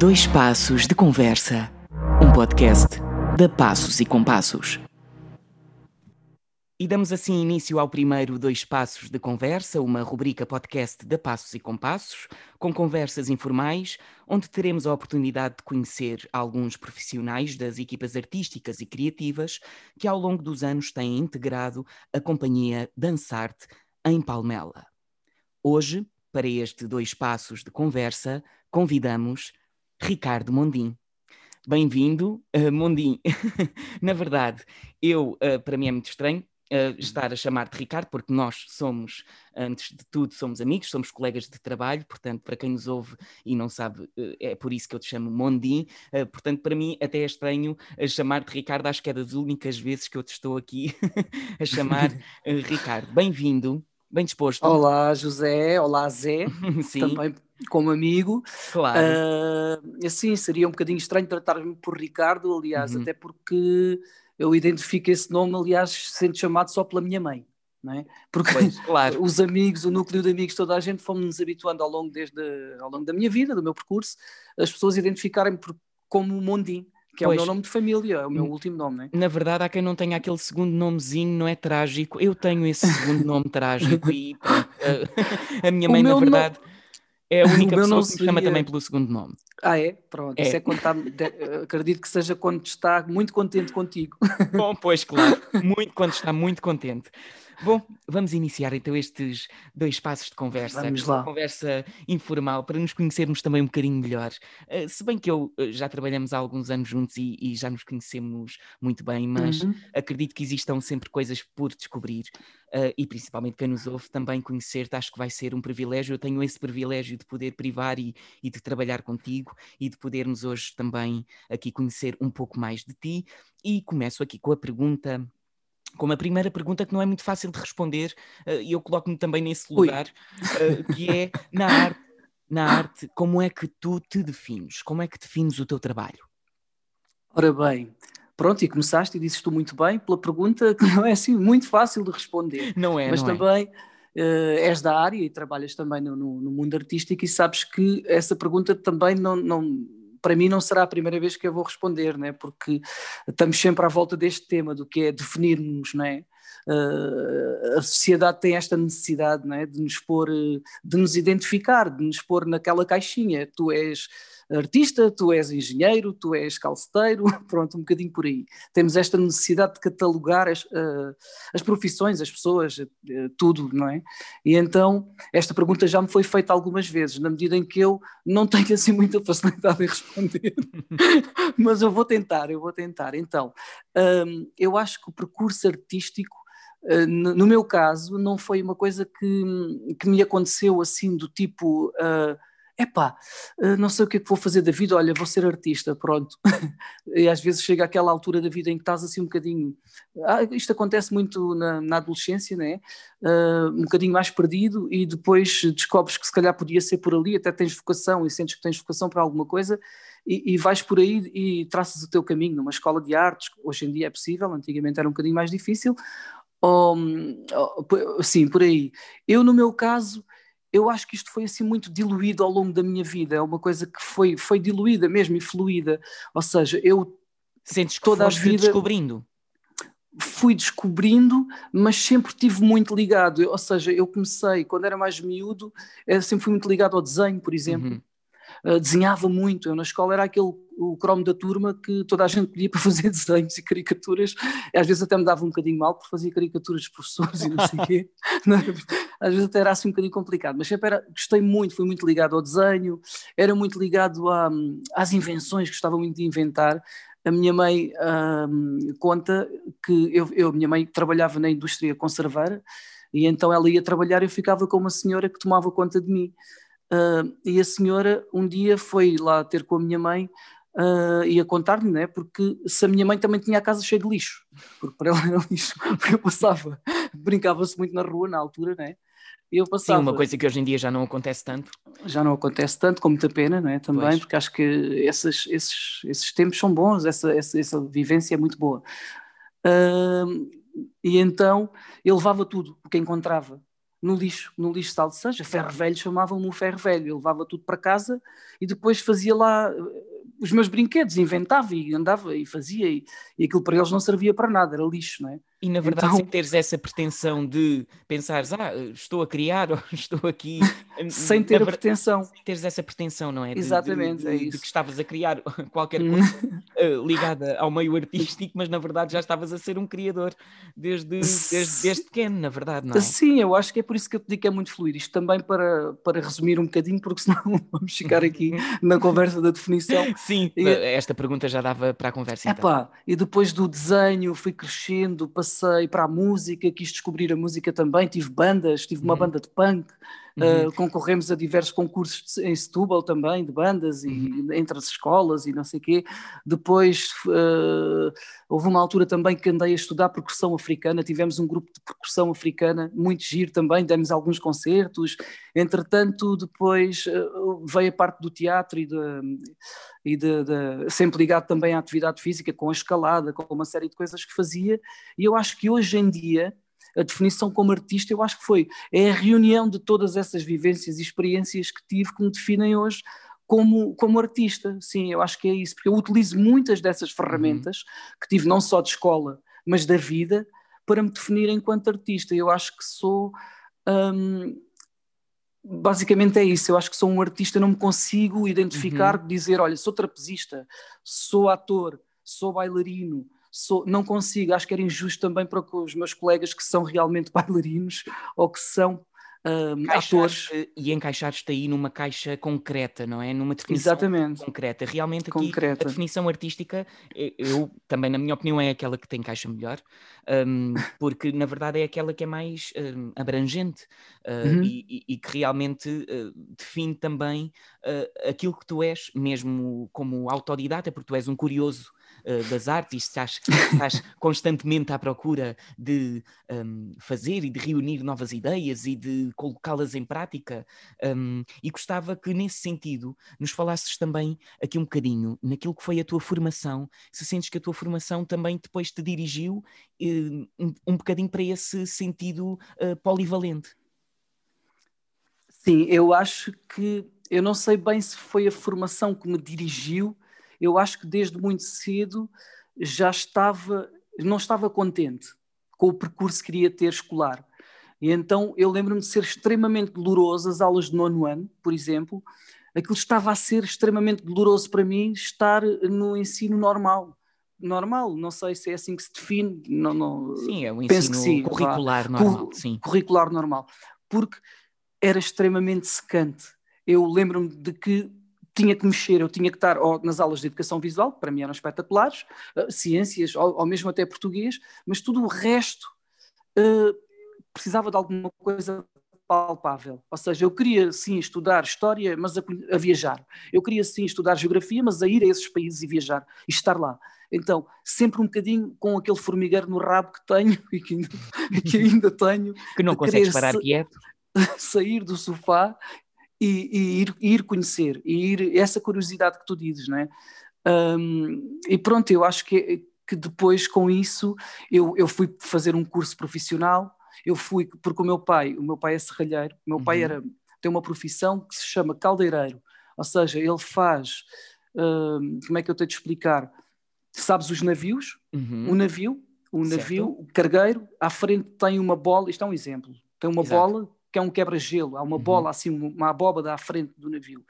Dois Passos de Conversa, um podcast da Passos e Compassos. E damos assim início ao primeiro Dois Passos de Conversa, uma rubrica podcast da Passos e Compassos, com conversas informais, onde teremos a oportunidade de conhecer alguns profissionais das equipas artísticas e criativas que ao longo dos anos têm integrado a companhia Dançarte em Palmela. Hoje, para este Dois Passos de Conversa, convidamos Ricardo Mondim. Bem-vindo, uh, Mondim. Na verdade, eu, uh, para mim é muito estranho uh, estar a chamar-te Ricardo, porque nós somos, antes de tudo, somos amigos, somos colegas de trabalho, portanto, para quem nos ouve e não sabe, uh, é por isso que eu te chamo Mondim. Uh, portanto, para mim até é estranho chamar-te Ricardo, acho que é das únicas vezes que eu te estou aqui a chamar Ricardo. Bem-vindo. Bem disposto. Olá, José. Olá, Zé. Sim. Também como amigo. Claro. Uh, assim, seria um bocadinho estranho tratar-me por Ricardo, aliás, Uhum. até porque eu identifico esse nome, aliás, sendo chamado só pela minha mãe. Não é? Porque Pois, claro. os amigos, o núcleo de amigos, toda a gente fomos-nos habituando ao longo, desde, ao longo da minha vida, do meu percurso, as pessoas identificarem-me por- como Mondim, que é Pois. o meu nome de família, é o meu último nome, não é? Na verdade, há quem não tenha aquele segundo nomezinho, não é trágico. Eu tenho esse segundo nome trágico e pronto, a, a minha O mãe, na verdade, é a única pessoa que me chama também pelo segundo nome. Ah, é? Pronto, É. isso é quando está, acredito que seja quando está muito contente contigo. Bom, pois claro, muito quando está muito contente. Bom, vamos iniciar então estes dois passos de conversa. Vamos uma lá. Conversa informal para nos conhecermos também um bocadinho melhor. Eh, se bem que eu eh, já trabalhamos há alguns anos juntos e, e já nos conhecemos muito bem, mas Uhum. acredito que existam sempre coisas por descobrir eh, e principalmente quem nos ouve também conhecer-te, acho que vai ser um privilégio. Eu tenho esse privilégio de poder privar e, e de trabalhar contigo e de podermos hoje também aqui conhecer um pouco mais de ti. E começo aqui com a pergunta. Com uma primeira pergunta que não é muito fácil de responder, eh, e eu coloco-me também nesse lugar, eh, que é na arte, na arte, como é que tu te defines? Como é que defines o teu trabalho? Ora bem, pronto, e começaste e dizes tu muito bem pela pergunta que não é assim muito fácil de responder, Não é, mas não é? também eh, és da área e trabalhas também no, no- no mundo artístico e sabes que essa pergunta também não, não- para mim não será a primeira vez que eu vou responder, né? porque estamos sempre à volta deste tema do que é definirmos, não é? Eh, a sociedade tem esta necessidade não é? de nos pôr, de nos identificar, de nos pôr naquela caixinha. Tu és artista, tu és engenheiro, tu és calceteiro, pronto, um bocadinho por aí. Temos esta necessidade de catalogar as, eh, as profissões, as pessoas, eh, tudo, não é? E então, esta pergunta já me foi feita algumas vezes, na medida em que eu não tenho assim muita facilidade em responder, mas eu vou tentar, eu vou tentar. Então, hum, eu acho que o percurso artístico, eh, no meu caso, não foi uma coisa que, que me aconteceu assim do tipo. ah, epá, eh, não sei o que é que vou fazer da vida, olha, vou ser artista, pronto. e às vezes chega àquela altura da vida em que estás assim um bocadinho. Ah, isto acontece muito na, na adolescência, né? Ah, um bocadinho mais perdido, e depois descobres que se calhar podia ser por ali, até tens vocação e sentes que tens vocação para alguma coisa, e, e vais por aí e traças o teu caminho numa escola de artes. Hoje em dia é possível, antigamente era um bocadinho mais difícil. Sim, por aí. Eu, no meu caso, eu acho que isto foi assim muito diluído ao longo da minha vida, é uma coisa que foi, foi diluída mesmo e fluida, ou seja, eu Sentes que toda a vida- descobrindo? fui descobrindo, mas sempre tive muito ligado, ou seja, eu comecei, quando era mais miúdo, eu sempre fui muito ligado ao desenho, por exemplo, Uhum. Uh, desenhava muito, eu na escola era aquele o cromo da turma que toda a gente pedia para fazer desenhos e caricaturas, e às vezes até me dava um bocadinho mal por fazer caricaturas de professores e não sei o quê, às vezes até era assim um bocadinho complicado, mas sempre era, gostei muito, fui muito ligado ao desenho, era muito ligado a, às invenções, gostava muito de inventar, a minha mãe hum, conta que eu, eu, minha mãe trabalhava na indústria conserveira, e então ela ia trabalhar e eu ficava com uma senhora que tomava conta de mim, Uh, e a senhora um dia foi lá ter com a minha mãe uh, e a contar-lhe, né? porque se a minha mãe também tinha a casa cheia de lixo, porque para ela era lixo, porque eu passava, brincava-se muito na rua na altura, né? Eu Sim, passava. uma coisa que hoje em dia já não acontece tanto. Já não acontece tanto, com muita pena, não é? Também, Pois. porque acho que esses, esses, esses tempos são bons, essa, essa, essa vivência é muito boa. Uh, e então eu levava tudo o que encontrava. no lixo, no lixo de Seja, ferro velho chamavam-me o ferro velho, eu levava tudo para casa e depois fazia lá os meus brinquedos, inventava e andava e fazia, e, e aquilo para eles não servia para nada, era lixo, não é? E na verdade, então... sem teres essa pretensão de pensares, ah, estou a criar ou estou aqui. sem ter a pretensão. Sem teres essa pretensão, não é? De, Exatamente, de, é isso. De que estavas a criar qualquer coisa uh, ligada ao meio artístico, mas na verdade já estavas a ser um criador desde, desde, desde pequeno, na verdade, não é? Sim, eu acho que é por isso que eu te digo que é muito fluir. Isto também para, para resumir um bocadinho, porque senão vamos ficar aqui na conversa da definição. Sim, e, esta pergunta já dava para a conversa. Epá, então. e depois do desenho fui crescendo, passei para a música, quis descobrir a música também, tive bandas, tive uma uhum. banda de punk, uhum. uh, concorremos a diversos concursos em Setúbal também, de bandas, uhum. e entre as escolas e não sei o quê. Depois uh, houve uma altura também que andei a estudar percussão africana, tivemos um grupo de percussão africana muito giro também, demos alguns concertos. Entretanto, depois uh, veio a parte do teatro e de e de, de, sempre ligado também à atividade física, com a escalada, com uma série de coisas que fazia, e eu acho que hoje em dia a definição como artista, eu acho que foi, é a reunião de todas essas vivências e experiências que tive que me definem hoje como, como artista, sim, eu acho que é isso, porque eu utilizo muitas dessas ferramentas uhum. que tive não só de escola, mas da vida, para me definir enquanto artista, eu acho que sou... Hum, basicamente é isso. Eu acho que sou um artista, não me consigo identificar, uhum. dizer, olha, sou trapezista, sou ator, sou bailarino, sou, não consigo. Acho que era injusto também para os meus colegas que são realmente bailarinos ou que são um, atores. E encaixares-te aí numa caixa concreta, não é? Numa definição Exatamente. concreta. Realmente aqui concreta. a definição artística, eu também, na minha opinião, é aquela que tem caixa melhor, um, porque na verdade é aquela que é mais um, abrangente uh, uhum. e, e, que realmente uh, define também uh, aquilo que tu és, mesmo como autodidata, porque tu és um curioso uh, das artes estás, estás constantemente à procura de um, fazer e de reunir novas ideias e de colocá-las em prática. Um, e gostava que, nesse sentido, nos falasses também aqui um bocadinho naquilo que foi a tua formação, se sentes que a tua formação também depois te dirigiu uh, um, um bocadinho para esse sentido uh, polivalente. Sim, eu acho que eu não sei bem se foi a formação que me dirigiu eu acho que desde muito cedo já estava, não estava contente com o percurso que queria ter escolar. E então eu lembro-me de ser extremamente doloroso as aulas de nono ano, por exemplo, aquilo estava a ser extremamente doloroso para mim estar no ensino normal. Normal, não sei se é assim que se define. Não, não, sim, é o ensino sim, curricular normal. Cur sim. Curricular normal. Porque era extremamente secante. Eu lembro-me de que tinha que mexer, eu tinha que estar nas aulas de educação visual, que para mim eram espetaculares, uh, ciências, ou, ou, mesmo até português, mas tudo o resto uh, precisava de alguma coisa palpável. Ou seja, eu queria sim estudar história, mas a, a, viajar. Eu queria sim estudar geografia, mas a ir a esses países e viajar e estar lá. Então, sempre um bocadinho com aquele formigueiro no rabo que tenho e que ainda, que ainda tenho. Que não consegues parar quieto. Sair do sofá e, e ir, ir, conhecer, e ir, essa curiosidade que tu dizes, não é? Um, e pronto, eu acho que, que depois com isso eu, eu fui fazer um curso profissional, eu fui, porque o meu pai, o meu pai é serralheiro, o meu uhum. pai era, tem uma profissão que se chama caldeireiro, ou seja, ele faz, um, como é que eu tenho de explicar? Sabes os navios? Uhum. O navio, o navio, certo. o cargueiro, à frente tem uma bola, isto é um exemplo, tem uma Exato. bola que é um quebra-gelo, há uma uhum. bola assim, uma abóbada à frente do navio.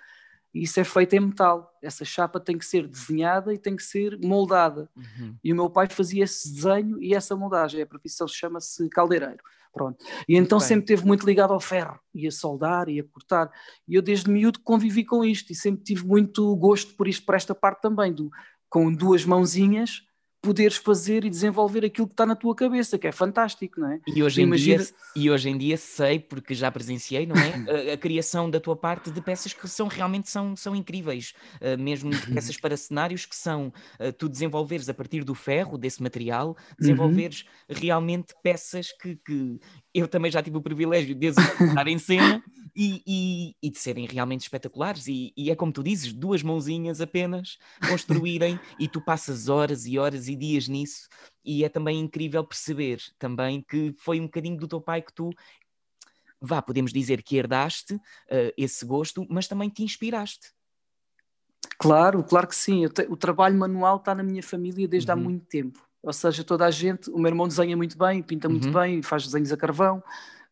E isso é feito em metal. Essa chapa tem que ser desenhada e tem que ser moldada. Uhum. E o meu pai fazia esse desenho e essa moldagem. A profissão chama-se caldeireiro. Pronto. E então muito sempre esteve muito ligado ao ferro, ia soldar, ia cortar. E eu desde miúdo convivi com isto e sempre tive muito gosto por isto, por esta parte também, do, com duas mãozinhas poderes fazer e desenvolver aquilo que está na tua cabeça, que é fantástico, não é? E hoje, em, Imagina... dia, e hoje em dia sei, porque já presenciei, não é? a, a, criação da tua parte de peças que são realmente são, são incríveis, uh, mesmo peças para cenários que são uh, tu desenvolveres a partir do ferro, desse material, desenvolveres uhum. realmente peças que, que eu também já tive o privilégio de executar em cena e, e, e, de serem realmente espetaculares. E, e, é como tu dizes, duas mãozinhas apenas construírem e tu passas horas e horas e dias nisso. E é também incrível perceber também que foi um bocadinho do teu pai que tu vá, podemos dizer que herdaste uh, esse gosto, mas também te inspiraste. Claro, claro que sim. Te, o trabalho manual está na minha família desde uhum. há muito tempo. Ou seja, toda a gente, o meu irmão desenha muito bem, pinta muito uhum. bem, faz desenhos a carvão.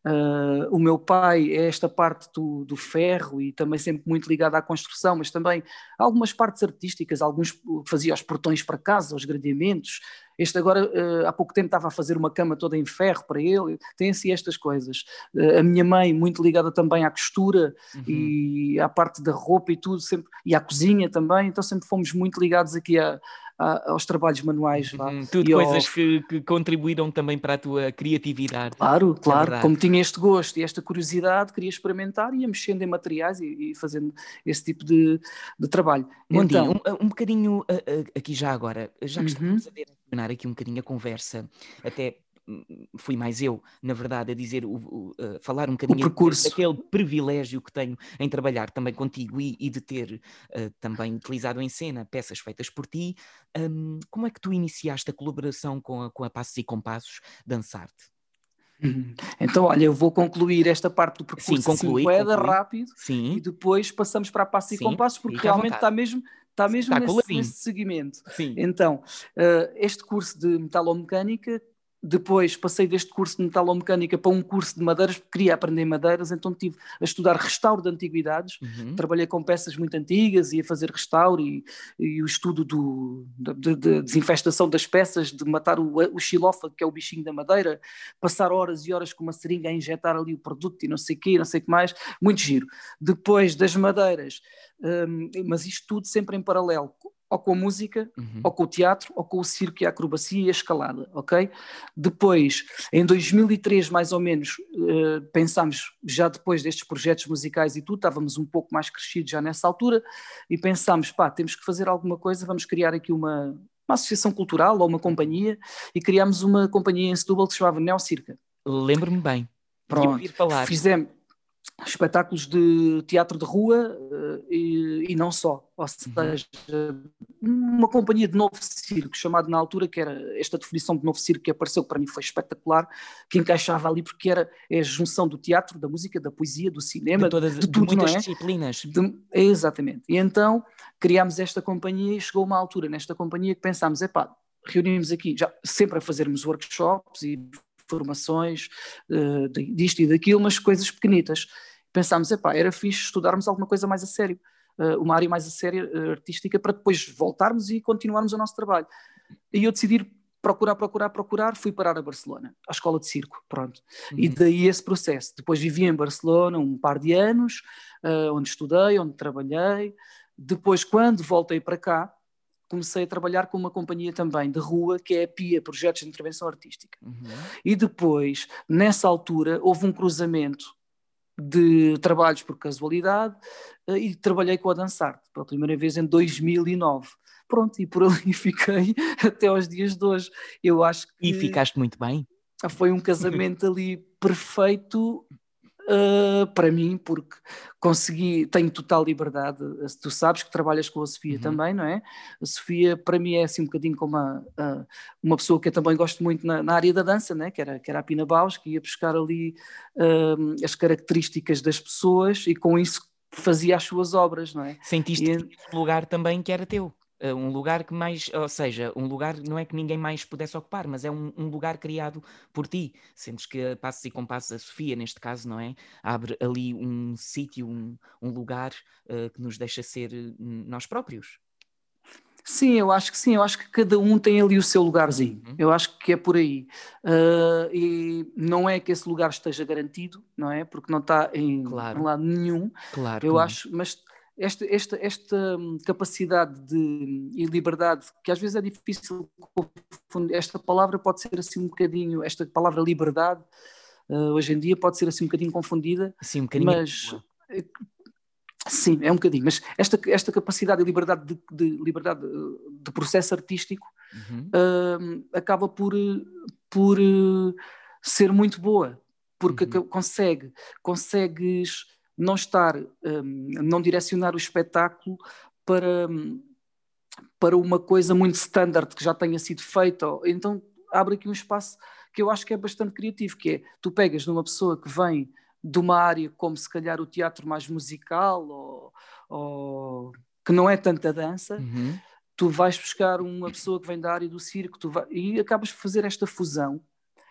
Uh, o meu pai é esta parte do, do, ferro e também sempre muito ligado à construção, mas também algumas partes artísticas, alguns fazia os portões para casa, os gradeamentos. Este agora, uh, há pouco tempo, estava a fazer uma cama toda em ferro para ele. Tem assim estas coisas. Uh, a minha mãe, muito ligada também à costura uhum. e à parte da roupa e tudo, sempre, e à cozinha também, então sempre fomos muito ligados aqui a, aos trabalhos manuais. Uhum, tudo coisas aos... que, que, contribuíram também para a tua criatividade. Claro, é claro. É Como tinha este gosto e esta curiosidade, queria experimentar e ia mexendo em materiais e, e fazendo esse tipo de, de trabalho. Bom então, um, um bocadinho aqui já agora, já que uhum. estamos a direcionar aqui um bocadinho a conversa, até fui mais eu, na verdade, a dizer, o, o, uh, falar um bocadinho daquele privilégio que tenho em trabalhar também contigo e, e de ter uh, também utilizado em cena peças feitas por ti. Um, como é que tu iniciaste a colaboração com a, com a Passos e Compassos Dançarte? Uhum. Então, olha, eu vou concluir esta parte do percurso Sim, conclui, assim, conclui. rápido Sim. e depois passamos para a Passos e Compassos, porque realmente está mesmo está mesmo está nesse, nesse, segmento. Sim. Então, uh, este curso de metalomecânica depois passei deste curso de metalomecânica para um curso de madeiras, porque queria aprender madeiras, então tive a estudar restauro de antiguidades. Uhum. Trabalhei com peças muito antigas e a fazer restauro e, e o estudo do, de, de, desinfestação das peças, de matar o, o xilófago, que é o bichinho da madeira, passar horas e horas com uma seringa a injetar ali o produto e não sei o quê, não sei o que mais. Muito giro. Depois das madeiras, hum, mas isto tudo sempre em paralelo ou com a música, uhum. ou com o teatro, ou com o circo e a acrobacia e a escalada, ok? Depois, em 2003 mais ou menos, uh, pensámos, já depois destes projetos musicais e tudo, estávamos um pouco mais crescidos já nessa altura, e pensámos, pá, temos que fazer alguma coisa, vamos criar aqui uma, uma associação cultural ou uma companhia, e criámos uma companhia em Setúbal que se chamava Neocirca. Lembro-me bem. Pronto, fizemos, espetáculos de teatro de rua uh, e, e, não só. Ou uhum. seja, uma companhia de novo circo, chamado na altura, que era esta definição de novo circo que apareceu, que para mim foi espetacular, que encaixava ali porque era é a junção do teatro, da música, da poesia, do cinema, de, todas, de tudo, de muitas é? disciplinas. De, exatamente. E então criámos esta companhia e chegou uma altura nesta companhia que pensámos, epá, reunimos aqui, já sempre a fazermos workshops e formações uh, disto e daquilo, mas coisas pequenitas. Pensámos, epá, era fixe estudarmos alguma coisa mais a sério, uh, uma área mais a sério uh, artística, para depois voltarmos e continuarmos o nosso trabalho. E eu decidi procurar, procurar, procurar, fui parar a Barcelona, à escola de circo, pronto. Uhum. E daí esse processo. Depois vivi em Barcelona um par de anos, onde estudei, onde trabalhei. Depois, quando voltei para cá, comecei a trabalhar com uma companhia também de rua, que é a PIA, Projetos de Intervenção Artística. Uhum. E depois, nessa altura, houve um cruzamento de trabalhos por casualidade eh, e trabalhei com a Dançarte pela primeira vez em 2009. Pronto, e por ali fiquei até aos dias de hoje. Eu acho que. E ficaste muito bem? Foi um casamento ali perfeito uh, para mim, porque consegui, tenho total liberdade. Tu sabes que trabalhas com a Sofia uhum. também, não é? A Sofia, para mim, é assim um bocadinho como uma, uma pessoa que eu também gosto muito na, na, área da dança, né? que, era, que era a Pina Baus, que ia buscar ali uh, as características das pessoas e com isso fazia as suas obras, não é? Sentiste e... lugar também que era teu? Uh, um lugar que mais, ou seja, um lugar não é que ninguém mais pudesse ocupar, mas é um, um lugar criado por ti. Sentes que Passos e Compassos, a Sofia, neste caso, não é? Abre ali um sítio, um, um lugar uh, que nos deixa ser hum, nós próprios. Sim, eu acho que sim, eu acho que cada um tem ali o seu lugarzinho, uhum. eu acho que é por aí. Uh, e não é que esse lugar esteja garantido, não é? Porque não está em, claro. em lado nenhum. Claro. Eu acho, mas esta, esta, esta hum, capacidade de, e liberdade, que às vezes é difícil confundir, esta palavra pode ser assim um bocadinho, esta palavra liberdade, uh, hoje em dia pode ser assim um bocadinho confundida, sim, um bocadinho mas é sim, é um bocadinho, mas esta, esta capacidade e liberdade de, de, liberdade de processo artístico uhum. uh, acaba por, por uh, ser muito boa, porque uhum. consegue, consegues não estar, um, não direcionar o espetáculo para, hum, para uma coisa muito standard que já tenha sido feita. Então abre aqui um espaço que eu acho que é bastante criativo, que é tu pegas numa pessoa que vem de uma área como se calhar o teatro mais musical ou, ou que não é tanta dança, Uhum. tu vais buscar uma pessoa que vem da área do circo tu vai, e acabas por fazer esta fusão.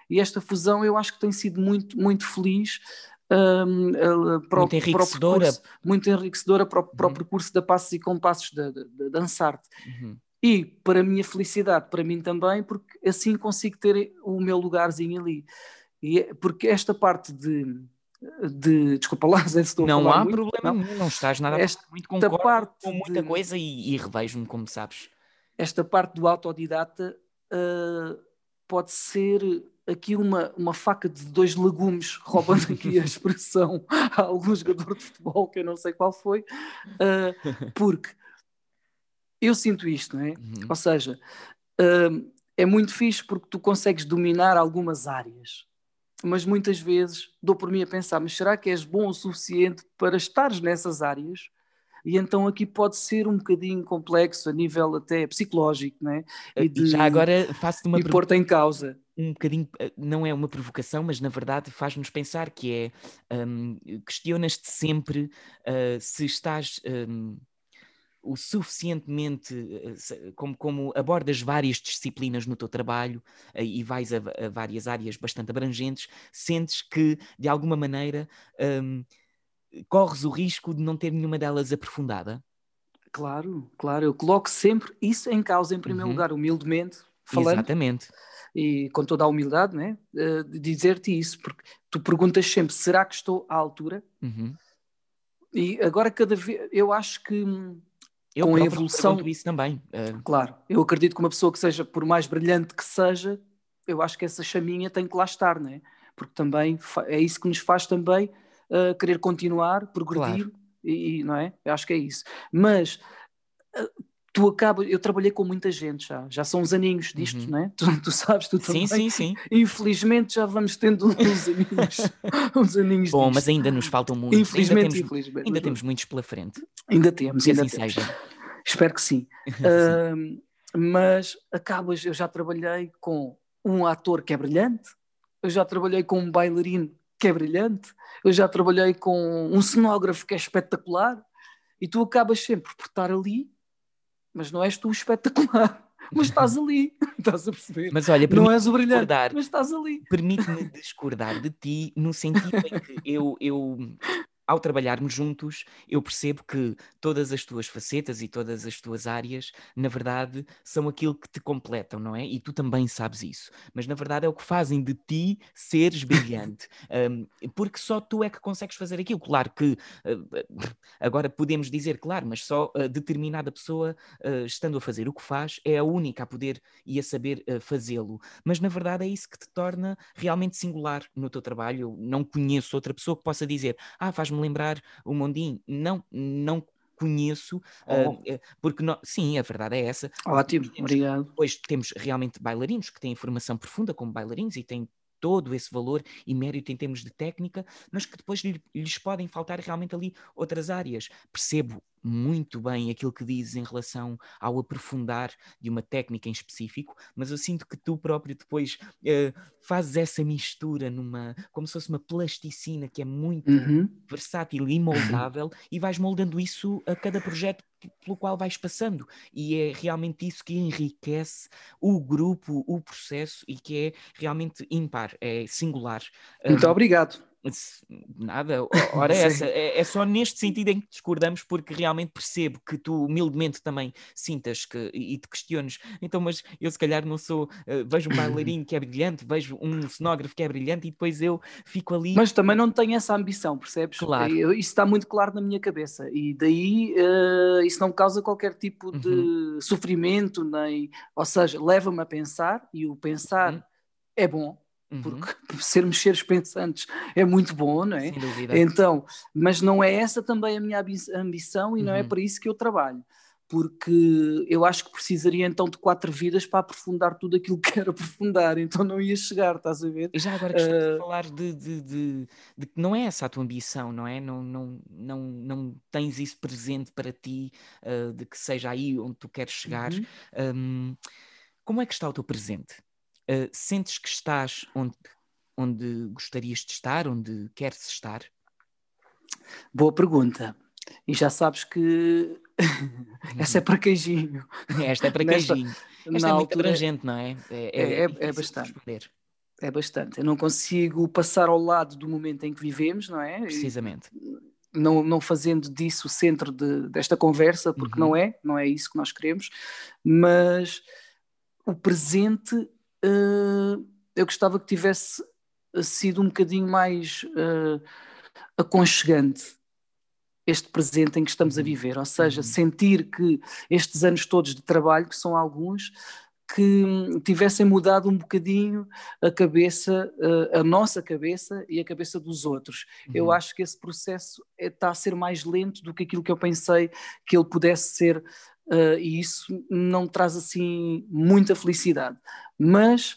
E esta fusão eu acho que tem sido muito, muito feliz. Para o- Muito para o enriquecedora. percurso- muito enriquecedora para o, para o Uhum. percurso da Passos e Compassos da, da. Uhum. E para a minha felicidade, para mim também, porque assim consigo ter o meu lugarzinho ali. E é- porque esta parte de, de desculpa lá, se estou Não há muito, problema não. não estás nada Esta muito concordo parte com muita de- coisa e, e revejo-me, como sabes. esta parte do autodidata ah, pode ser aqui uma, uma faca de dois legumes, roubando aqui a expressão a algum jogador de futebol que eu não sei qual foi, ah, porque eu sinto isto, não é? Uhum. Ou seja, hum, é muito fixe porque tu consegues dominar algumas áreas, mas muitas vezes dou por mim a pensar, mas será que és bom o suficiente para estares nessas áreas? E então aqui pode ser um bocadinho complexo a nível até psicológico, né? E de, Já agora faço-te uma e em causa. um bocadinho, eh, não é uma provocação, mas na verdade faz-nos pensar que é, hum, questionas-te sempre ah, se estás hum, o suficientemente, como, como abordas várias disciplinas no teu trabalho e vais a, a várias áreas bastante abrangentes, sentes que de alguma maneira hum, corres o risco de não ter nenhuma delas aprofundada? Claro, claro, eu coloco sempre isso em causa em primeiro Uhum. lugar, humildemente, falando, Exatamente. e com toda a humildade, né? eh, de dizer-te isso, porque tu perguntas sempre, será que estou à altura? Uhum. E agora cada vez, eu acho que Eu Com a evolução- isso também. ah, Claro, eu acredito que uma pessoa que seja, por mais brilhante que seja, eu acho que essa chaminha tem que lá estar, né? Porque também é isso que nos faz também uh, querer continuar, progredir, e, e, não é? Eu acho que é isso. Mas uh, tu acabas, eu trabalhei com muita gente já, já são uns aninhos disto, Uhum. não é? Tu, tu sabes, tu também. sim, sim, sim. Infelizmente já vamos tendo uns aninhos, uns aninhos Bom, disto. mas ainda nos faltam muitos. Infelizmente, ainda temos, infelizmente. ainda temos muitos pela frente. Ainda temos, Que ainda assim temos. seja. Espero que sim. Ahm, mas acabas, eu já trabalhei com um ator que é brilhante, eu já trabalhei com um bailarino que é brilhante, eu já trabalhei com um cenógrafo que é espetacular, e tu acabas sempre por estar ali, mas não és tu o espetacular, mas estás ali, estás a perceber? Mas olha, não és o brilhante, discordar. mas estás ali. permite-me discordar de ti no sentido em que eu, eu, ao trabalharmos juntos, eu percebo que todas as tuas facetas e todas as tuas áreas, na verdade, são aquilo que te completam, não é? E tu também sabes isso. Mas na verdade é o que fazem de ti seres brilhante. Um, porque só tu é que consegues fazer aquilo. Claro que uh, agora podemos dizer, claro, mas só uh, determinada pessoa, uh, estando a fazer o que faz, é a única a poder e a saber fazê-lo. Mas na verdade é isso que te torna realmente singular no teu trabalho. Eu não conheço outra pessoa que possa dizer, ah, faz-me lembrar o Mondim. Não, não conheço, Oh. uh, porque nó- sim, a verdade é essa. Ótimo, Temos- obrigado. Depois temos realmente bailarinos que têm formação profunda como bailarinos e têm todo esse valor e mérito em termos de técnica, mas que depois lhe- lhes podem faltar realmente ali outras áreas. Percebo muito bem aquilo que dizes em relação ao aprofundar de uma técnica em específico, mas eu sinto que tu próprio depois eh, fazes essa mistura numa, como se fosse uma plasticina que é muito Uhum. versátil e moldável e vais moldando isso a cada projeto pelo qual vais passando e é realmente isso que enriquece o grupo, o processo e que é realmente ímpar, é singular. Muito obrigado. Nada, ora essa, é, é só neste sentido em que discordamos, porque realmente percebo que tu humildemente também sintas que, e e te questiones, então, mas eu se calhar não sou, eh, vejo um bailarino que é brilhante, vejo um cenógrafo que é brilhante e depois eu fico ali. Mas também não tenho essa ambição, percebes? Claro. Eu- isso está muito claro na minha cabeça e daí eh, isso não causa qualquer tipo de Uhum. sofrimento, nem, ou seja, leva-me a pensar e o pensar Uhum. é bom, Uhum, porque sermos seres pensantes é muito bom, não é? sem dúvida. Então, mas não é essa também a minha ambi- ambição e não é Uhum. para isso que eu trabalho. Porque eu acho que precisaria então de quatro vidas para aprofundar tudo aquilo que quero aprofundar, então não ia chegar, estás a ver? E já agora que estamos a Eh, falar de, de, de- de que não é essa a tua ambição, não é? Não, não, não, não tens isso presente para ti, eh, de que seja aí onde tu queres chegar. Uhum. Hum, como é que está o teu presente? Eh, sentes que estás onde onde gostarias de estar, onde queres estar? Boa pergunta. E já sabes que essa é para queijinho. Esta é para queijinho. Esta é muito altura, abrangente, não é? É, é, é, é bastante. É bastante. Eu não consigo passar ao lado do momento em que vivemos, não é? Precisamente. Não, não fazendo disso o centro de, desta conversa, porque uhum. não é, não é isso que nós queremos, mas o presente uh, eu gostava que tivesse sido um bocadinho mais uh, aconchegante este presente em que estamos a uhum. viver, ou seja, uhum. sentir que estes anos todos de trabalho, que são alguns, que tivessem mudado um bocadinho a cabeça, eh, a nossa cabeça e a cabeça dos outros. Uhum. Eu acho que esse processo está a ser mais lento do que aquilo que eu pensei que ele pudesse ser, uh, e isso não traz assim muita felicidade. Mas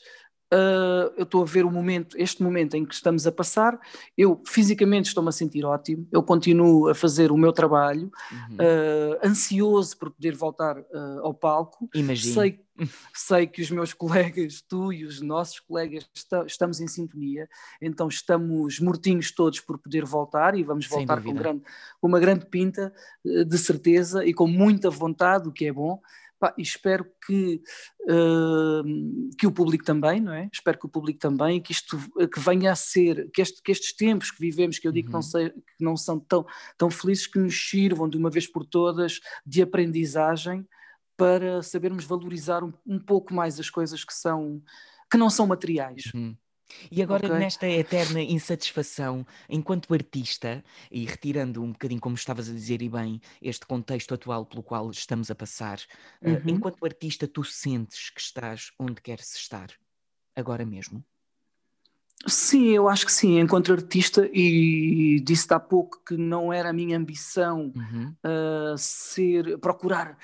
Uh, eu estou a ver o momento, este momento em que estamos a passar, eu fisicamente estou-me a sentir ótimo, eu continuo a fazer o meu trabalho, uhum. uh, ansioso por poder voltar uh, ao palco. Imagino. Sei, sei que os meus colegas, tu e os nossos colegas, está, estamos em sintonia, então estamos mortinhos todos por poder voltar e vamos voltar com, grande, com uma grande pinta, de certeza, e com muita vontade, o que é bom. Pá, e espero que, uh, que o público também, não é? Espero que o público também, que isto que venha a ser, que, este, que estes tempos que vivemos, que eu digo uhum. que, não uhum. sei, que não são tão, tão felizes, que nos sirvam de uma vez por todas de aprendizagem para sabermos valorizar um, um pouco mais as coisas que são que não são materiais. Uhum. E agora, okay. nesta eterna insatisfação, enquanto artista, e retirando um bocadinho, como estavas a dizer e bem, este contexto atual pelo qual estamos a passar, eh, uhum. uh, enquanto artista, tu sentes que estás onde queres estar, agora mesmo? Sim, eu acho que sim, enquanto artista, e disse há pouco que não era a minha ambição uhum. uh, ser, procurar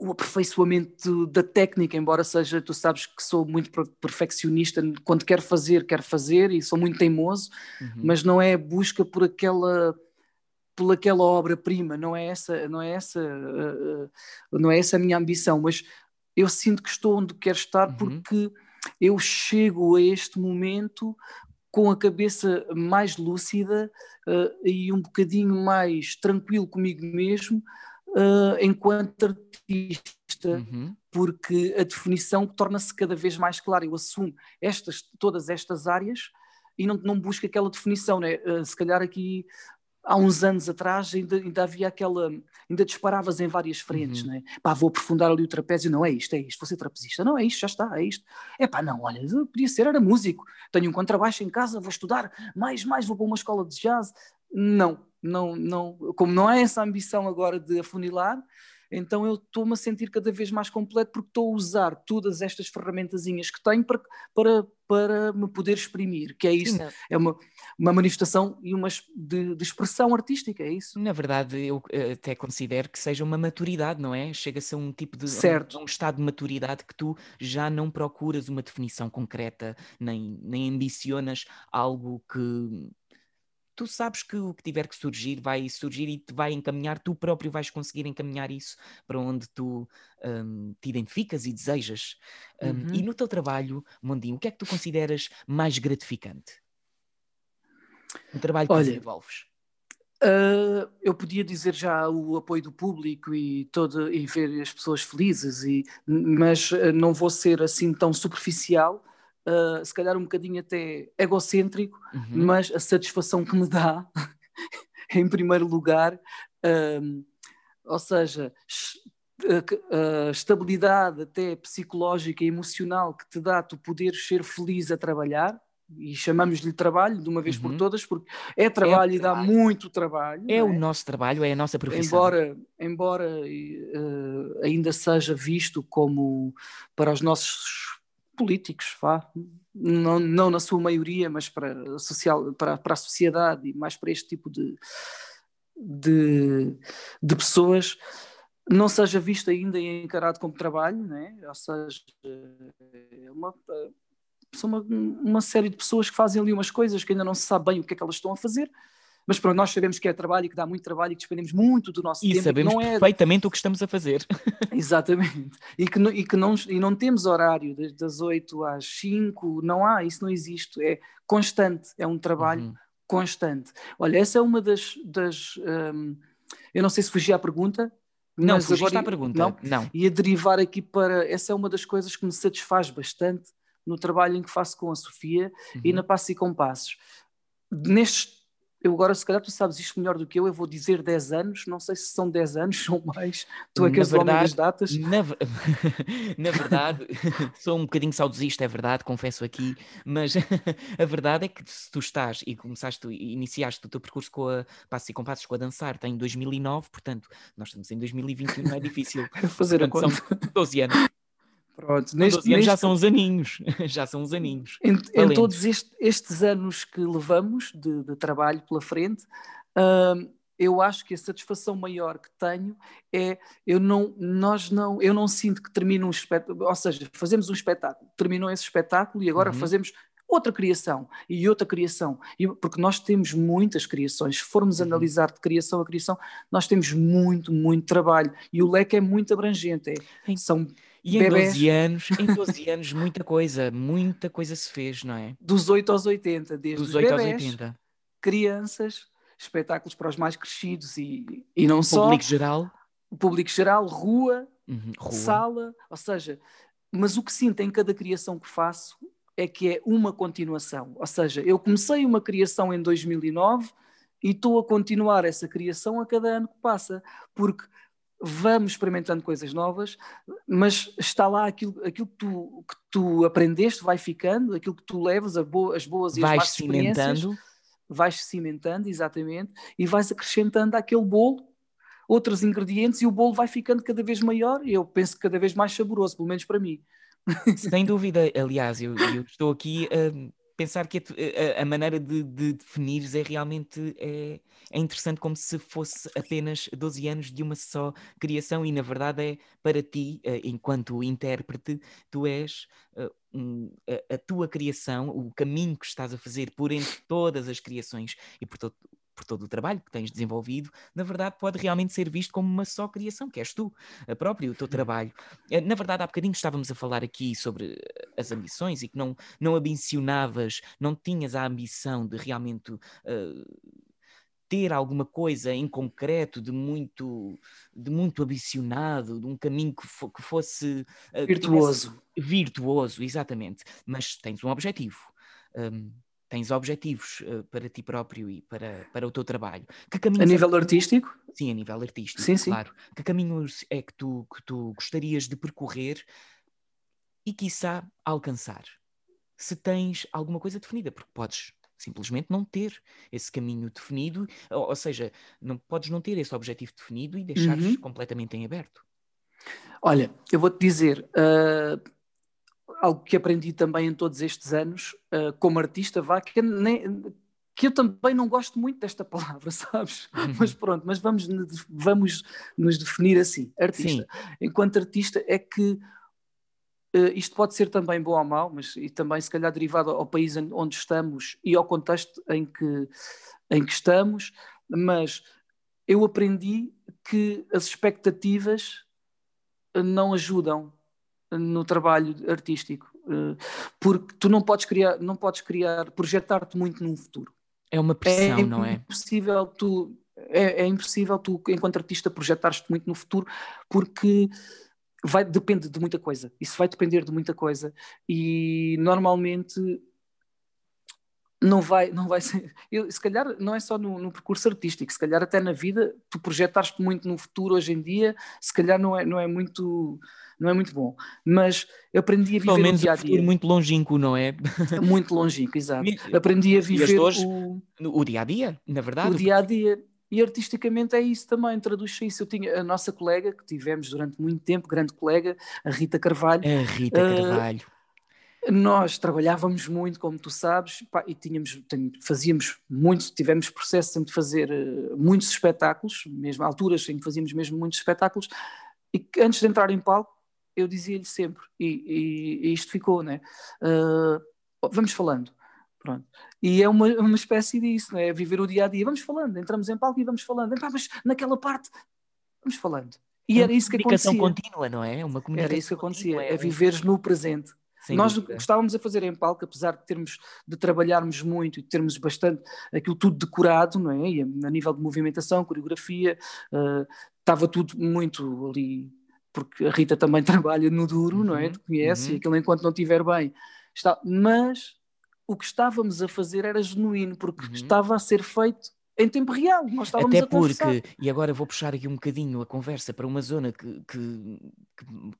o aperfeiçoamento da técnica, embora seja, tu sabes que sou muito perfeccionista, quando quero fazer, quero fazer e sou muito teimoso, uhum. mas não é busca por aquela por aquela obra-prima, não é essa, não é essa, uh, não é essa a minha ambição, mas eu sinto que estou onde quero estar uhum. porque eu chego a este momento com a cabeça mais lúcida uh, e um bocadinho mais tranquilo comigo mesmo, uh, enquanto artista, uhum. porque a definição torna-se cada vez mais clara. Eu assumo estas, todas estas áreas e não, não busco aquela definição, né? Uh, se calhar aqui há uns anos atrás ainda, ainda havia aquela, ainda disparavas em várias frentes, uhum. né? Pá, vou aprofundar ali o trapézio, não é isto, é isto, vou ser trapezista, não é isto, já está, é isto. É pá, não, olha, podia ser, era músico, tenho um contrabaixo em casa, vou estudar, mais, mais, vou para uma escola de jazz. Não, não, não, como não é essa ambição agora de afunilar, então eu estou-me a sentir cada vez mais completo porque estou a usar todas estas ferramentazinhas que tenho para, para, para me poder exprimir, que é isso, Sim, é uma, uma manifestação e uma de, de, expressão artística, é isso? Na verdade, eu eh, até considero que seja uma maturidade, não é? Chega-se a um tipo de certo. Um, um, estado de maturidade que tu já não procuras uma definição concreta, nem, nem ambicionas algo que tu sabes que o que tiver que surgir vai surgir e te vai encaminhar, tu próprio vais conseguir encaminhar isso para onde tu um, te identificas e desejas. Um, uhum. E no teu trabalho, Mondinho, o que é que tu consideras mais gratificante? No trabalho que Olha, desenvolves? Uh, eu podia dizer já o apoio do público e, todo, e ver as pessoas felizes, e, mas ah, não vou ser assim tão superficial uh, se calhar um bocadinho até egocêntrico, uhum. mas a satisfação que me dá, em primeiro lugar, uh, ou seja, a estabilidade até psicológica e emocional que te dá tu poderes ser feliz a trabalhar, e chamamos-lhe trabalho de uma vez uhum. por todas, porque é trabalho é e dá muito trabalho. É, é, o nosso trabalho, é a nossa profissão. Embora, embora uh, ainda seja visto como para os nossos políticos, vá. Não, não na sua maioria, mas para a, social, para, para a sociedade e mais para este tipo de, de, de pessoas, não seja visto ainda e encarado como trabalho, né? ou seja, é uma, são uma, uma série de pessoas que fazem ali umas coisas que ainda não se sabe bem o que é que elas estão a fazer, mas pronto, nós sabemos que é trabalho e que dá muito trabalho e que despendemos muito do nosso e tempo. E sabemos não é... perfeitamente o que estamos a fazer. Exatamente. E que, e que não, e não temos horário das 8 às 5, não há, isso não existe. É constante, é um trabalho uhum. constante. Olha, essa é uma das. das um, eu não sei se fugi à pergunta. Não, mas agora à pergunta. Não, não. Ia derivar aqui para. Essa é uma das coisas que me satisfaz bastante no trabalho em que faço com a Sofia uhum. e na Passo e Compassos. Nestes eu agora, se calhar, tu sabes isto melhor do que eu, eu vou dizer 10 anos, não sei se são 10 anos ou mais, tu é que és homem das datas. Na, na verdade, sou um bocadinho saudosista, é verdade, confesso aqui, mas a verdade é que se tu estás e começaste, iniciaste o teu percurso com a Passos e Compassos com a dançar, em 2009, portanto, nós estamos em 2021, não é difícil. Fazer portanto, a conta. São 12 anos. Pronto, neste, neste... já são os aninhos, já são os aninhos. Em, em todos este, estes anos que levamos de, de trabalho pela frente, uh, eu acho que a satisfação maior que tenho é eu não, nós não, eu não sinto que termina um espetáculo, ou seja, fazemos um espetáculo, terminou esse espetáculo e agora uhum. fazemos outra criação e outra criação, e, porque nós temos muitas criações, se formos uhum. analisar de criação a criação, nós temos muito, muito trabalho e o leque é muito abrangente, é, são e em 12 anos, em 12 anos, muita coisa, muita coisa se fez, não é? Dos 8 aos 80, desde Dos 8 bebés, aos 80. crianças, espetáculos para os mais crescidos e, e não só. Público geral. Público geral, rua, uhum, rua, sala, ou seja, mas o que sinto em cada criação que faço é que é uma continuação. Ou seja, eu comecei uma criação em 2009 e estou a continuar essa criação a cada ano que passa, porque vamos experimentando coisas novas, mas está lá aquilo, aquilo que, tu, que tu aprendeste, vai ficando, aquilo que tu levas, as boas, as boas e as vais experiências, vais cimentando, exatamente, e vais acrescentando àquele bolo. Outros ingredientes e o bolo vai ficando cada vez maior e eu penso cada vez mais saboroso, pelo menos para mim. Sem dúvida, aliás, eu, eu estou aqui a pensar que a, a, maneira de, de definires é realmente é, é, interessante como se fosse apenas 12 anos de uma só criação e na verdade é para ti, eh, enquanto intérprete, tu és um, a, a, tua criação, o caminho que estás a fazer por entre todas as criações e por todo, por todo o trabalho que tens desenvolvido, na verdade pode realmente ser visto como uma só criação, que és tu, a própria, o teu trabalho. Eh, na verdade, há bocadinho estávamos a falar aqui sobre eh, as ambições e que não, não ambicionavas, não tinhas a ambição de realmente. Uh, ter alguma coisa em concreto de muito de muito ambicionado, de um caminho que, fo que fosse virtuoso. virtuoso, exatamente. Mas tens um objetivo. Um, tens objetivos uh, para ti próprio e para, para o teu trabalho. a nível é artístico? Sim, a nível artístico, sim, sim. claro. Que caminhos é que tu, que tu gostarias de percorrer e, quiçá, alcançar? Se tens alguma coisa definida, porque podes simplesmente não ter esse caminho definido, ou, ou seja, não podes não ter esse objetivo definido e deixares uhum. completamente em aberto. Olha, eu vou-te dizer, uh, algo que aprendi também em todos estes anos, uh, como artista, vá, que, nem, que eu também não gosto muito desta palavra, sabes? Uhum. Mas pronto, mas vamos, vamos nos definir assim, artista. Sim. Enquanto artista é que uh, isto pode ser também bom ou mau, mas e também se calhar derivado ao país onde estamos e ao contexto em que, em que estamos, mas eu aprendi que as expectativas não ajudam no trabalho artístico, eh, porque tu não podes criar, não podes criar, projetar-te muito num futuro. É uma pressão, é não é? Impossível tu, é, é impossível tu, enquanto artista, projetares-te muito no futuro, porque vai, depende de muita coisa. Isso vai depender de muita coisa. E normalmente não vai, não vai ser. Eu, se calhar não é só no, no, percurso artístico, se calhar até na vida, tu projetaste muito no futuro hoje em dia, se calhar não é, não é muito não é muito bom. Mas eu aprendi a viver Pelo menos o dia a dia. muito longínquo, não é? Muito longínquo, exato. Aprendi a viver hoje, o... o dia a dia, na verdade. O dia a dia. E artisticamente é isso também, traduz isso. Eu tinha a nossa colega, que tivemos durante muito tempo, grande colega, a Rita Carvalho. A Rita uh, Carvalho. Nós trabalhávamos muito, como tu sabes, pá, e tínhamos, fazíamos muitos, tivemos processo sempre de fazer uh, muitos espetáculos, mesmo alturas em que fazíamos mesmo muitos espetáculos, e que antes de entrar em palco eu dizia-lhe sempre, e, e, e, isto ficou, né? Uh, vamos falando. Pronto. E é uma, uma espécie disso, não é? Viver o dia a dia. Vamos falando, entramos em palco e vamos falando. mas naquela parte, vamos falando. E é era isso que acontecia. comunicação contínua, não é? Uma comunicação Era isso que acontecia, é, é viveres no presente. Sem Nós dúvida. estávamos a fazer em palco, apesar de termos de trabalharmos muito e de termos bastante aquilo tudo decorado, não é? E a, nível de movimentação, coreografia, uh, estava tudo muito ali, porque a Rita também trabalha no duro, uhum, não é? Uhum, tu conhece, uhum. e aquilo enquanto não estiver bem. Está, mas o que estávamos a fazer era genuíno, porque uhum. estava a ser feito em tempo real. Nós estávamos Até porque, e agora vou puxar aqui um bocadinho a conversa para uma zona que, que,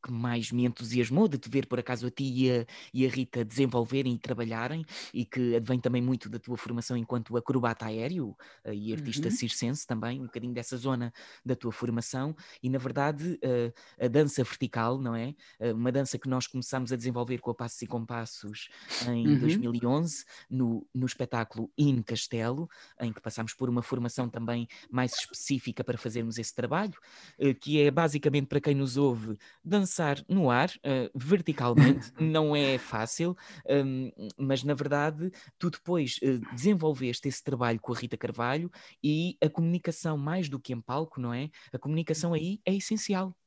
que, mais me entusiasmou de te ver por acaso a ti e a, e a, Rita desenvolverem e trabalharem e que advém também muito da tua formação enquanto acrobata aéreo eh, e artista uhum. circense também, um bocadinho dessa zona da tua formação e na verdade a, eh, a dança vertical, não é? Eh, uma dança que nós começámos a desenvolver com a Passos e Compassos em uhum. 2011 no, no espetáculo In Castelo, em que passámos por uma formação também mais específica para fazermos esse trabalho, eh, que é basicamente para quem nos ouve dançar no ar, uh, verticalmente, não é fácil, um, mas na verdade tu depois uh, desenvolveste esse trabalho com a Rita Carvalho e a comunicação mais do que em palco, não é? A comunicação aí é essencial.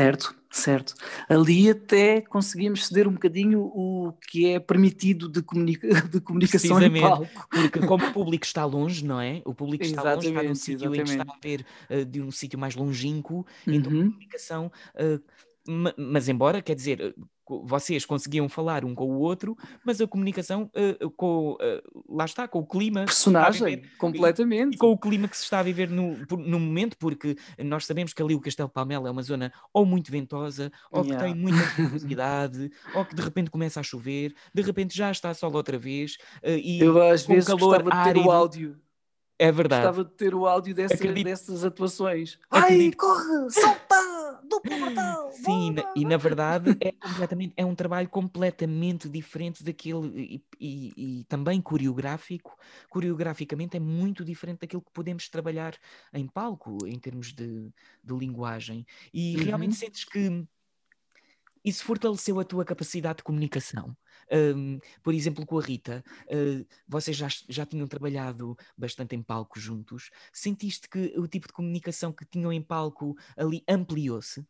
Certo, certo. Ali até conseguimos ceder um bocadinho o que é permitido de, comunica de comunicação em palco. Porque como o público está longe, não é? O público está exatamente, longe, está num sítio em que está a ver uh, de um sítio mais longínquo, uhum. então a comunicação... Uh, mas embora, quer dizer, vocês conseguiam falar um com o outro, mas a comunicação uh, com, uh, lá está, com o clima. Personagem, viver, completamente. E, e, com o clima que se está a viver no, no momento, porque nós sabemos que ali o Castelo Palmela é uma zona ou muito ventosa, ou yeah. que tem muita umidade, ou que de repente começa a chover, de repente já está sol outra vez. Uh, e Eu às vezes calor gostava árido, de ter o áudio. É verdade. Gostava de ter o áudio dessa, dessas atuações. Ai, corre, solta! duplo mortal! Sim, e na verdade é, completamente, é um trabalho completamente diferente daquele e, e, e, também coreográfico. Coreograficamente é muito diferente daquilo que podemos trabalhar em palco em termos de, de linguagem. E uhum. realmente sentes que isso fortaleceu a tua capacidade de comunicação. Um, por exemplo, com a Rita, uh, vocês já, já tinham trabalhado bastante em palco juntos. Sentiste que o tipo de comunicação que tinham em palco ali ampliou-se?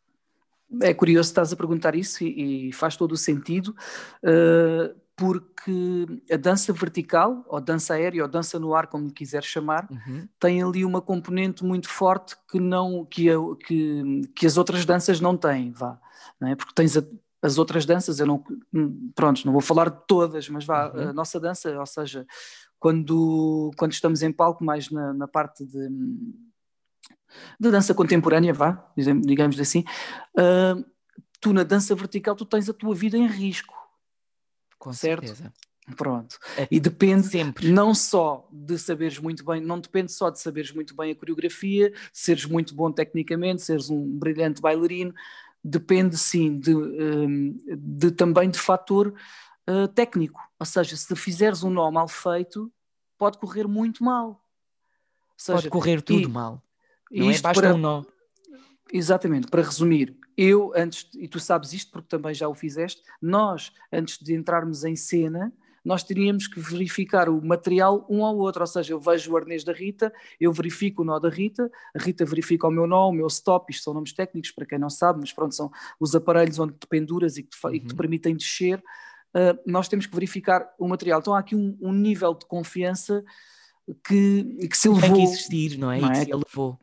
É curioso estás a perguntar isso e, e faz todo o sentido, uh, porque a dança vertical, ou dança aérea, ou dança no ar, como lhe quiser chamar, uhum. tem ali uma componente muito forte que, não, que, a, que, que as outras danças não têm, vá. Não é? Porque tens a, as outras danças, eu não, pronto, não vou falar de todas, mas vá, uhum. a nossa dança, ou seja, quando, quando estamos em palco, mais na, na parte de, de dança contemporânea, vá, digamos assim, uh, tu na dança vertical tu tens a tua vida em risco. Com certo? certeza. Pronto. É, e depende sempre. não só de saberes muito bem, não depende só de saberes muito bem a coreografia, seres muito bom tecnicamente, seres um brilhante bailarino, depende sim de, hum, de também de fator uh, técnico. Ou seja, se fizeres um nó mal feito, pode correr muito mal. Seja, pode correr tudo e, mal. Não é? Basta para, um nó. Exatamente, para resumir, eu antes, e tu sabes isto porque também já o fizeste, nós, antes de entrarmos em cena, nós teríamos que verificar o material um ao outro, ou seja, eu vejo o arnês da Rita, eu verifico o nó da Rita, a Rita verifica o meu nó, o meu stop, isto são nomes técnicos para quem não sabe, mas pronto, são os aparelhos onde te penduras e que te, uhum. e que te uhum. permitem descer, uh, nós temos que verificar o material. Então há aqui um, um nível de confiança que, que se elevou. Tem que existir, não é? Não é? E que se elevou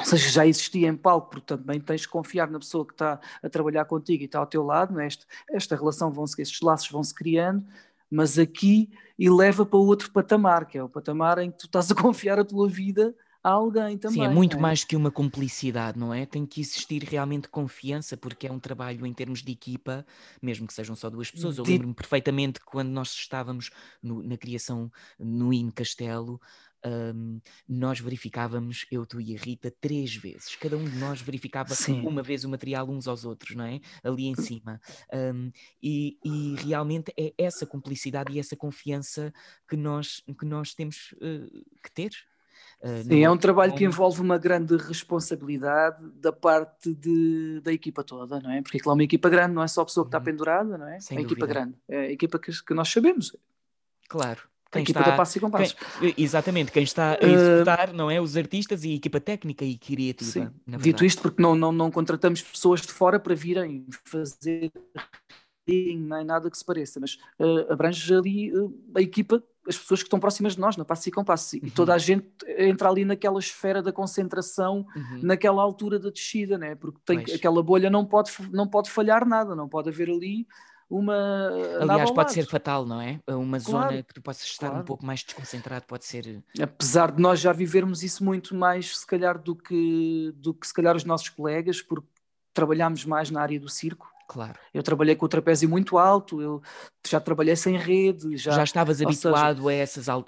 ou seja, já existia em palco, porque também tens de confiar na pessoa que está a trabalhar contigo e está ao teu lado, é? esta, esta relação, vão -se, estes laços vão se criando, mas aqui eleva para outro patamar, que é o patamar em que tu estás a confiar a tua vida a alguém também. Sim, é muito é? mais que uma cumplicidade, não é? Tem que existir realmente confiança, porque é um trabalho em termos de equipa, mesmo que sejam só duas pessoas. Eu lembro-me perfeitamente que quando nós estávamos no, na criação no In Castelo, um, nós verificávamos, eu, tu e a Rita, três vezes. Cada um de nós verificava Sim. uma vez o material uns aos outros, não é? Ali em cima. Um, e, e, realmente é essa cumplicidade e essa confiança que nós, que nós temos uh, que ter. Uh, Sim, é um trabalho que envolve uma grande responsabilidade da parte de, da equipa toda, não é? Porque aquilo é uma equipa grande, não é só a pessoa que está uhum. pendurada, não é? Sem é a equipa grande, é a equipa que, que nós sabemos, Claro. Quem a equipa está, da Passo e Compasso. Quem, exatamente, quem está a eh, executar, uh, não é? Os artistas e a equipa técnica e criativa. Sim. Dito isto, porque não, não, não contratamos pessoas de fora para virem fazer nem nada que se pareça, mas uh, abrange ali uh, a equipa, as pessoas que estão próximas de nós, na passo e compasso, uhum. e toda a gente entra ali naquela esfera da concentração, uhum. naquela altura da descida, né? porque tem, aquela bolha não pode, não pode falhar nada, não pode haver ali uma. Aliás, pode ser fatal, não é? Uma claro, zona que tu possas estar claro. um pouco mais desconcentrado, pode ser. Apesar de nós já vivermos isso muito mais, se calhar, do que, do que se calhar os nossos colegas, porque trabalhámos mais na área do circo. Claro. Eu trabalhei com o trapézio muito alto, eu já trabalhei sem rede. Já, já estavas habituado seja, a, essas, a, a,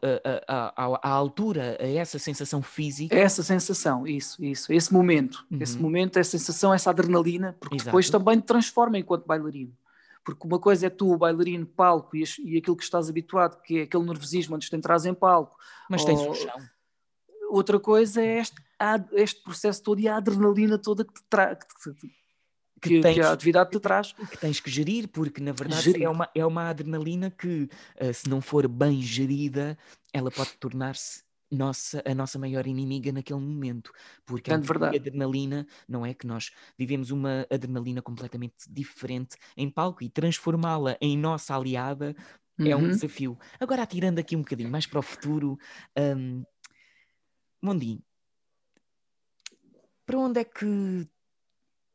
a, a, altura, a essa sensação física? Essa sensação, isso, isso, esse momento. Uhum. Esse momento, essa sensação, essa adrenalina, porque Exato. depois também te transforma enquanto bailarino. Porque uma coisa é tu, o bailarino, palco e, e aquilo que estás habituado, que é aquele nervosismo antes de entrares em palco. Mas tens o chão. Outra coisa é este, este processo todo e a adrenalina toda que te traz que, tens, que, a atividade te traz. Que tens que gerir, porque na verdade é uma, é uma adrenalina que, uh, se não for bem gerida, ela pode tornar-se nossa, a nossa maior inimiga naquele momento, porque é a verdade. adrenalina não é que nós vivemos uma adrenalina completamente diferente em palco e transformá-la em nossa aliada uhum. é um uhum. desafio. Agora, atirando aqui um bocadinho mais para o futuro, um, Mondinho, para onde é que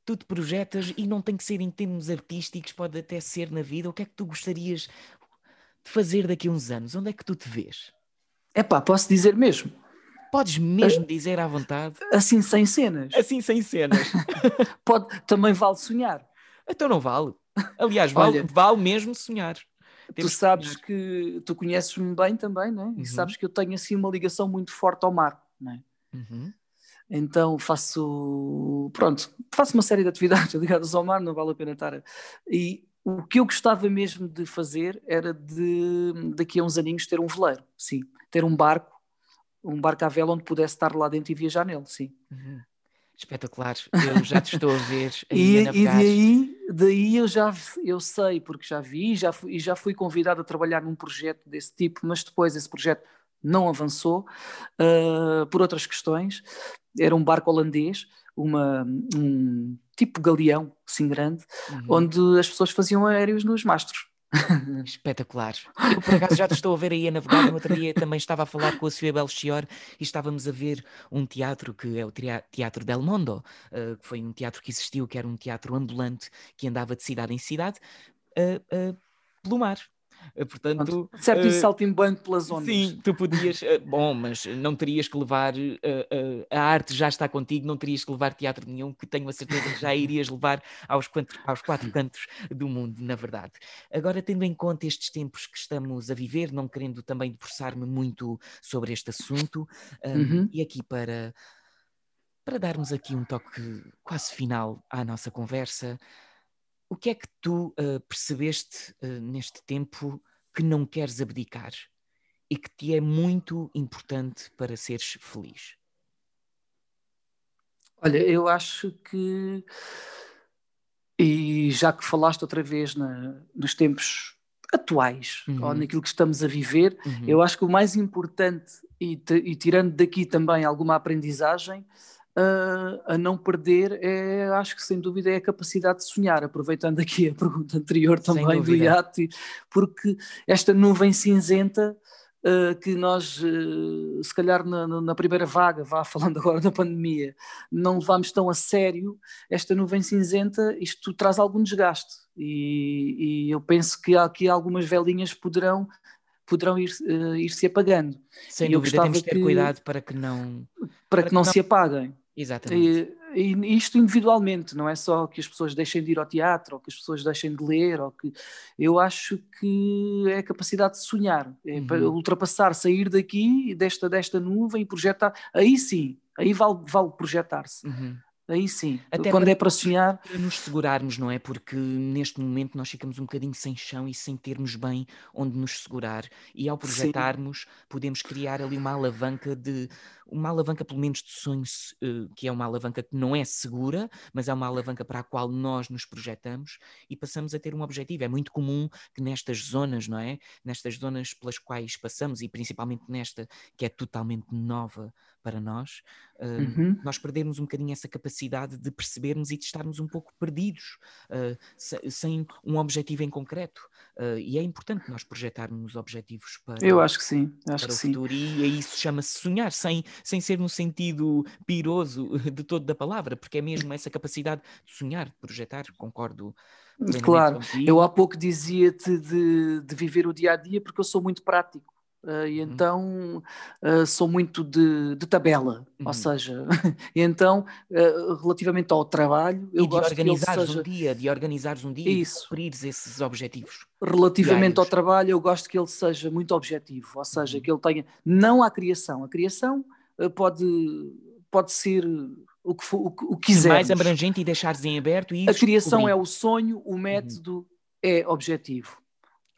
tu te projetas e não tem que ser em termos artísticos, pode até ser na vida. O que é que tu gostarias de fazer daqui a uns anos? Onde é que tu te vês? É pá, posso dizer mesmo. Podes mesmo dizer à vontade. Assim sem cenas. Assim sem cenas. Pode, também vale sonhar. Então não vale. Aliás, vale, Olha, vale mesmo sonhar. Temos tu sabes que, que tu conheces-me bem também, não é? Uhum. E sabes que eu tenho assim uma ligação muito forte ao mar, não é? Uhum. Então faço, pronto, faço uma série de atividades ligadas ao mar, não vale a pena estar. E o que eu gostava mesmo de fazer era de, daqui a uns aninhos, ter um veleiro, sim. Ter um barco, um barco à vela onde pudesse estar lá dentro e viajar nele, sim. Uhum. Espetacular, eu já te estou a ver. e, a e daí, daí eu já eu sei, porque já vi já fui, e já fui convidado a trabalhar num projeto desse tipo, mas depois esse projeto não avançou uh, por outras questões. Era um barco holandês, uma, um tipo galeão, assim grande, uhum. onde as pessoas faziam aéreos nos mastros. Espetacular. Eu, por acaso, já te estou a ver aí a navegar. No outro dia também estava a falar com a Sofia Belchior e estávamos a ver um teatro que é o Teatro Del Mondo, uh, que foi um teatro que existiu, que era um teatro ambulante que andava de cidade em cidade, uh, uh, pelo mar. Eh, portanto, certo, uh, e saltimbanco pelas ondas. Sim, tu podias, uh, bom, mas não terias que levar, uh, a arte já está contigo, não terias que levar teatro nenhum, que tenho a certeza que já irias levar aos, quatro, aos quatro cantos do mundo, na verdade. Agora, tendo em conta estes tempos que estamos a viver, não querendo também debruçar-me muito sobre este assunto, um, uhum. e aqui para, para darmos aqui um toque quase final à nossa conversa, o que é que tu uh, percebeste uh, neste tempo que não queres abdicar e que te é muito importante para seres feliz? Olha, eu acho que, e já que falaste outra vez na, nos tempos atuais, uhum. ou naquilo que estamos a viver, uhum. eu acho que o mais importante, e, e tirando daqui também alguma aprendizagem, uh, a não perder é, acho que sem dúvida, é a capacidade de sonhar, aproveitando aqui a pergunta anterior também do IAT, porque esta nuvem cinzenta uh, que nós, uh, se calhar na, na, primeira vaga, vá falando agora da pandemia, não levamos tão a sério, esta nuvem cinzenta, isto traz algum desgaste e, e eu penso que aqui algumas velinhas poderão poderão ir, uh, ir se apagando. Sem e dúvida, temos de ter que, cuidado para que não para, para que, que, não, se apaguem. Exatamente. E, e, isto individualmente, não é só que as pessoas deixem de ir ao teatro, ou que as pessoas deixem de ler, ou que eu acho que é a capacidade de sonhar, é uhum. ultrapassar, sair daqui desta, desta nuvem e projetar, aí sim, aí vale, vale projetar-se. Uhum. Aí sim, Até quando para, é para sonhar. Para nos segurarmos, não é? Porque neste momento nós ficamos um bocadinho sem chão e sem termos bem onde nos segurar. E ao projetarmos, sim. podemos criar ali uma alavanca de. Uma alavanca, pelo menos, de sonhos, eh, que é uma alavanca que não é segura, mas é uma alavanca para a qual nós nos projetamos e passamos a ter um objetivo. É muito comum que nestas zonas, não é? Nestas zonas pelas quais passamos, e principalmente nesta que é totalmente nova para nós, uh, uhum. nós perdermos um bocadinho essa capacidade de percebermos e de estarmos um pouco perdidos, uh, se, sem um objetivo em concreto. Uh, e é importante nós projetarmos objetivos para, Eu acho que sim, acho para que o futuro, sim. e isso chama-se sonhar, sem, sem ser no sentido piroso de todo da palavra, porque é mesmo essa capacidade de sonhar, de projetar, concordo. Claro, contigo. eu há pouco dizia-te de, de viver o dia a dia porque eu sou muito prático. Uh, e uhum. então uh, sou muito de, de tabela, uhum. ou seja, então uh, relativamente ao trabalho, eu e gosto de organizares seja... um dia, de organizares um dia Isso. e cumprires esses objetivos. Relativamente diários. ao trabalho, eu gosto que ele seja muito objetivo, ou seja, uhum. que ele tenha não a criação, a criação pode pode ser o que, o, o que quiser. Mais abrangente e deixares em aberto e A criação é o sonho, o uhum. método é objetivo.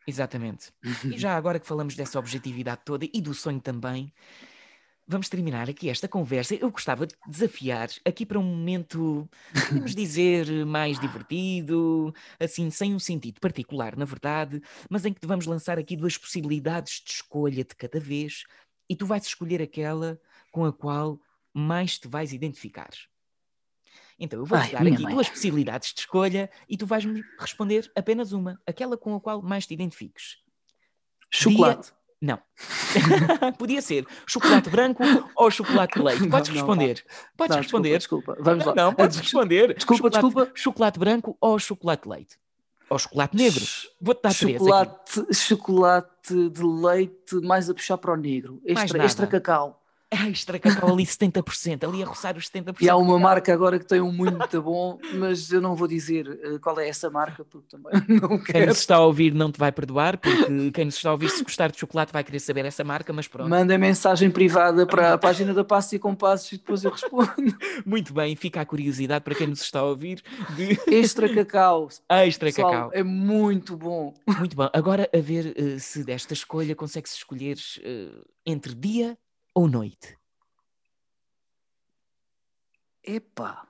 Exatamente. E já agora que falamos dessa objetividade toda e do sonho também, vamos terminar aqui esta conversa. Eu gostava de desafiar aqui para um momento, podemos dizer, mais divertido, assim, sem um sentido particular, na verdade, mas em que vamos lançar aqui duas possibilidades de escolha de cada vez e tu vais escolher aquela com a qual mais te vais identificar. Então, eu vou-te dar aqui mãe. duas possibilidades de escolha e tu vais-me responder apenas uma, aquela com a qual mais te identifiques. Chocolate. Dia... Não. Podia ser chocolate branco ou chocolate de leite. Podes não, responder. Não, podes não, responder. Desculpa, desculpa. Vamos lá. Não, podes responder. Desculpa, chocolate, desculpa. Chocolate branco ou chocolate de leite? Ou chocolate negro? Vou-te dar chocolate, chocolate de leite mais a puxar para o negro. Extra, extra cacau extra cacau ali 70%, ali a roçar os 70%. E há uma marca agora que tem um muito bom, mas eu não vou dizer uh, qual é essa marca, porque também não quero. Quem nos está a ouvir não te vai perdoar, porque quem nos está a ouvir, se gostar de chocolate, vai querer saber essa marca, mas pronto. Manda mensagem privada para a página da Passos e Compassos e depois eu respondo. Muito bem, fica a curiosidade para quem nos está a ouvir. De... Extra cacau. Extra Pessoal, cacau. É muito bom. Muito bom. Agora, a ver uh, se desta escolha consegue-se escolher uh, entre dia ou noite? Epá.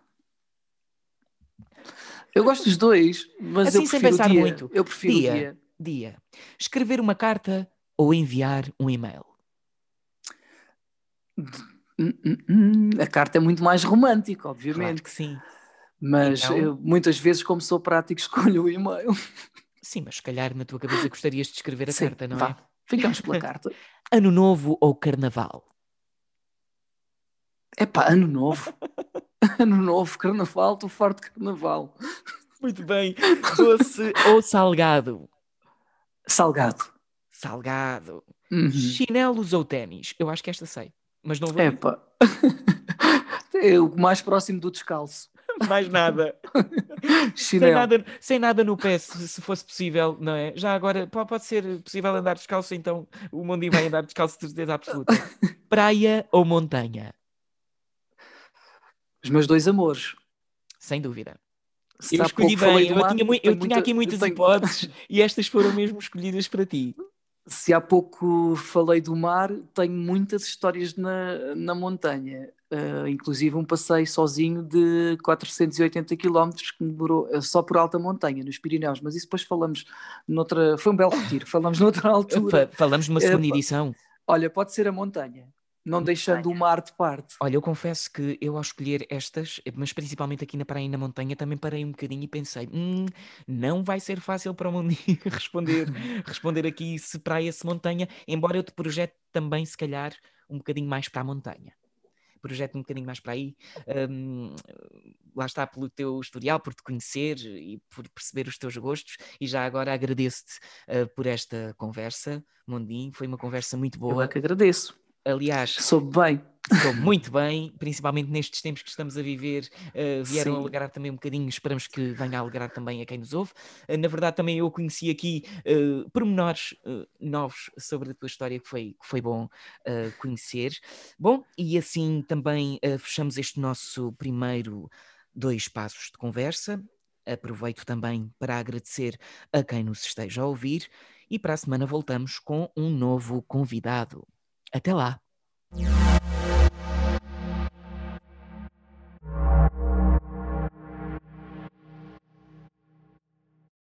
Eu gosto dos dois, mas assim, eu prefiro sem pensar dia. muito. Eu prefiro dia, dia. Dia. Escrever uma carta ou enviar um e-mail? A carta é muito mais romântica, obviamente. Claro que sim. Mas então... eu, muitas vezes, como sou prático, escolho o e-mail. Sim, mas se calhar na tua cabeça gostarias de escrever a sim, carta, não vá. é? Ficamos pela carta. Ano Novo ou Carnaval? É pá, Ano Novo. ano Novo, Carnaval, estou forte de Carnaval. Muito bem. Doce ou salgado? Salgado. Salgado. Uhum. Chinelos ou ténis? Eu acho que esta sei, mas não vou. É pá. o mais próximo do descalço. Mais nada. sem nada. Sem nada no pé, se, se, fosse possível, não é? Já agora, pode ser possível andar descalço, então o Mondinho vai andar descalço de certeza absoluta. Praia ou montanha? Os meus dois amores. Sem dúvida. Se eu escolhi bem, eu, tinha, eu tinha muita, aqui muitas tenho... hipóteses e estas foram mesmo escolhidas para ti se há pouco falei do mar, tenho muitas histórias na, na montanha. Uh, inclusive um passeio sozinho de 480 km que me demorou uh, só por alta montanha, nos Pirineus, mas isso depois falamos noutra. Foi um belo retiro, falamos noutra altura. Falamos numa segunda uh, edição. Olha, pode ser a montanha não deixando o mar de parte. Olha, eu confesso que eu ao escolher estas, mas principalmente aqui na praia e na montanha, também parei um bocadinho e pensei, hum, não vai ser fácil para o Mundinho responder, responder aqui se praia, se montanha, embora eu te projete também, se calhar, um bocadinho mais para a montanha. Projeto um bocadinho mais para aí, um, lá está pelo teu historial, por te conhecer e por perceber os teus gostos, e já agora agradeço-te uh, por esta conversa, Mondinho, foi uma conversa muito boa. Eu é que agradeço. Aliás, soube bem. Estou muito bem, principalmente nestes tempos que estamos a viver, uh, vieram Sim. alegrar também um bocadinho, esperamos que venha a alegrar também a quem nos ouve. Uh, na verdade, também eu conheci aqui uh, pormenores uh, novos sobre a tua história, que foi, que foi bom conhecer. Bom, e assim também fechamos este nosso primeiro dois passos de conversa. Aproveito também para agradecer a quem nos esteja a ouvir e para a semana voltamos com um novo convidado. Até lá!